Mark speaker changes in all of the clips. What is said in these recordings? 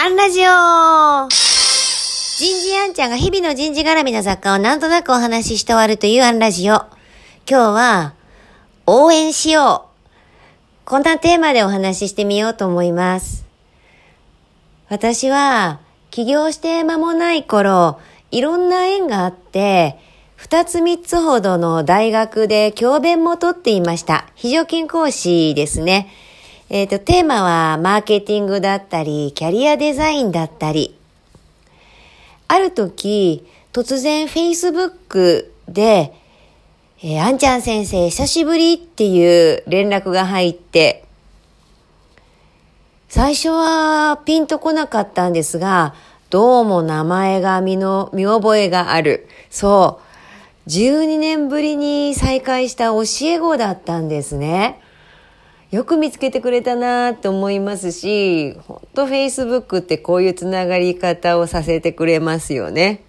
Speaker 1: アンラジオ人事アンちゃんが日々の人事絡みの雑貨をなんとなくお話しして終わるというアンラジオ。今日は、応援しよう。こんなテーマでお話ししてみようと思います。私は、起業して間もない頃、いろんな縁があって、二つ三つほどの大学で教鞭も取っていました。非常勤講師ですね。えっ、ー、と、テーマはマーケティングだったり、キャリアデザインだったり。ある時、突然 Facebook で、えー、あんちゃん先生久しぶりっていう連絡が入って、最初はピンとこなかったんですが、どうも名前が見の、見覚えがある。そう。12年ぶりに再会した教え子だったんですね。よく見つけてくれたなと思いますし、ほんと Facebook ってこういうつながり方をさせてくれますよね。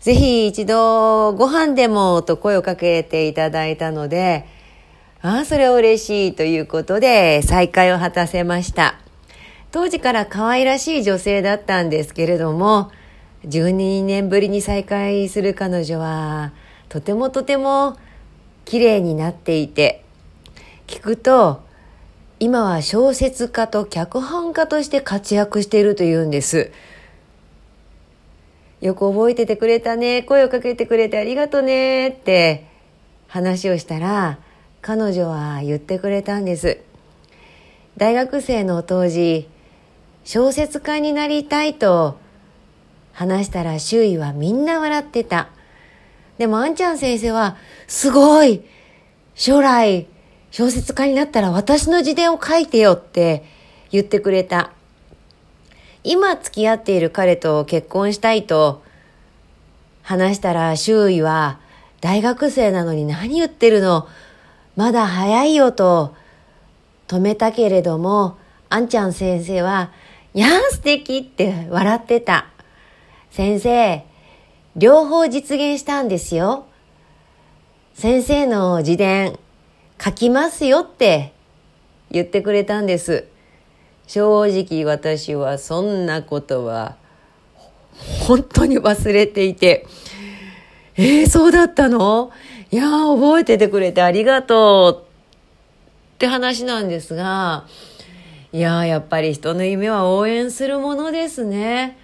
Speaker 1: ぜひ一度ご飯でもと声をかけていただいたので、ああ、それは嬉しいということで再会を果たせました。当時から可愛らしい女性だったんですけれども、12年ぶりに再会する彼女は、とてもとても綺麗になっていて、聞くと、今は小説家と脚本家として活躍しているというんです。よく覚えててくれたね、声をかけてくれてありがとねって話をしたら、彼女は言ってくれたんです。大学生の当時、小説家になりたいと話したら周囲はみんな笑ってた。でもあんちゃん先生は、すごい将来小説家になったら私の自伝を書いてよって言ってくれた。今付き合っている彼と結婚したいと話したら周囲は大学生なのに何言ってるの？まだ早いよと止めたけれども、あんちゃん先生は、やん素敵って笑ってた。先生、両方実現したんですよ。先生の自伝、書きますよって言ってくれたんです。正直私はそんなことは本当に忘れていて、えー、そうだったの？いやー、覚えててくれてありがとうって話なんですが、いやー、やっぱり人の夢は応援するものですね。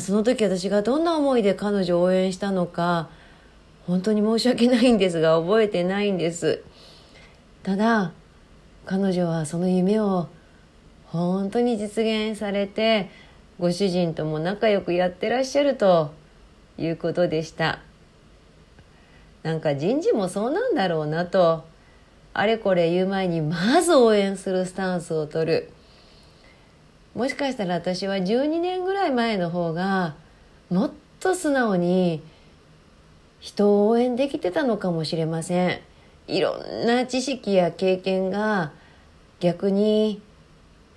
Speaker 1: その時私がどんな思いで彼女を応援したのか、本当に申し訳ないんですが、覚えてないんです。ただ彼女はその夢を本当に実現されてご主人とも仲良くやってらっしゃるということでした。なんか人事もそうなんだろうなとあれこれ言う前にまず応援するスタンスを取る。もしかしたら私は12年ぐらい前の方がもっと素直に人を応援できてたのかもしれません。いろんな知識や経験が逆に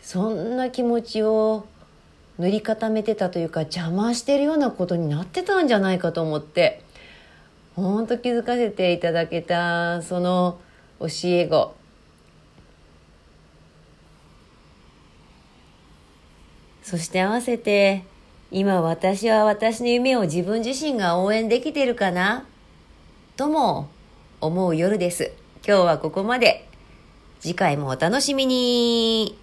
Speaker 1: そんな気持ちを塗り固めてたというか邪魔してるようなことになってたんじゃないかと思ってほんと気づかせていただけたその教え子。そして合わせて今私は私の夢を自分自身が応援できてるかな？とも思う夜です。今日はここまで。次回もお楽しみに。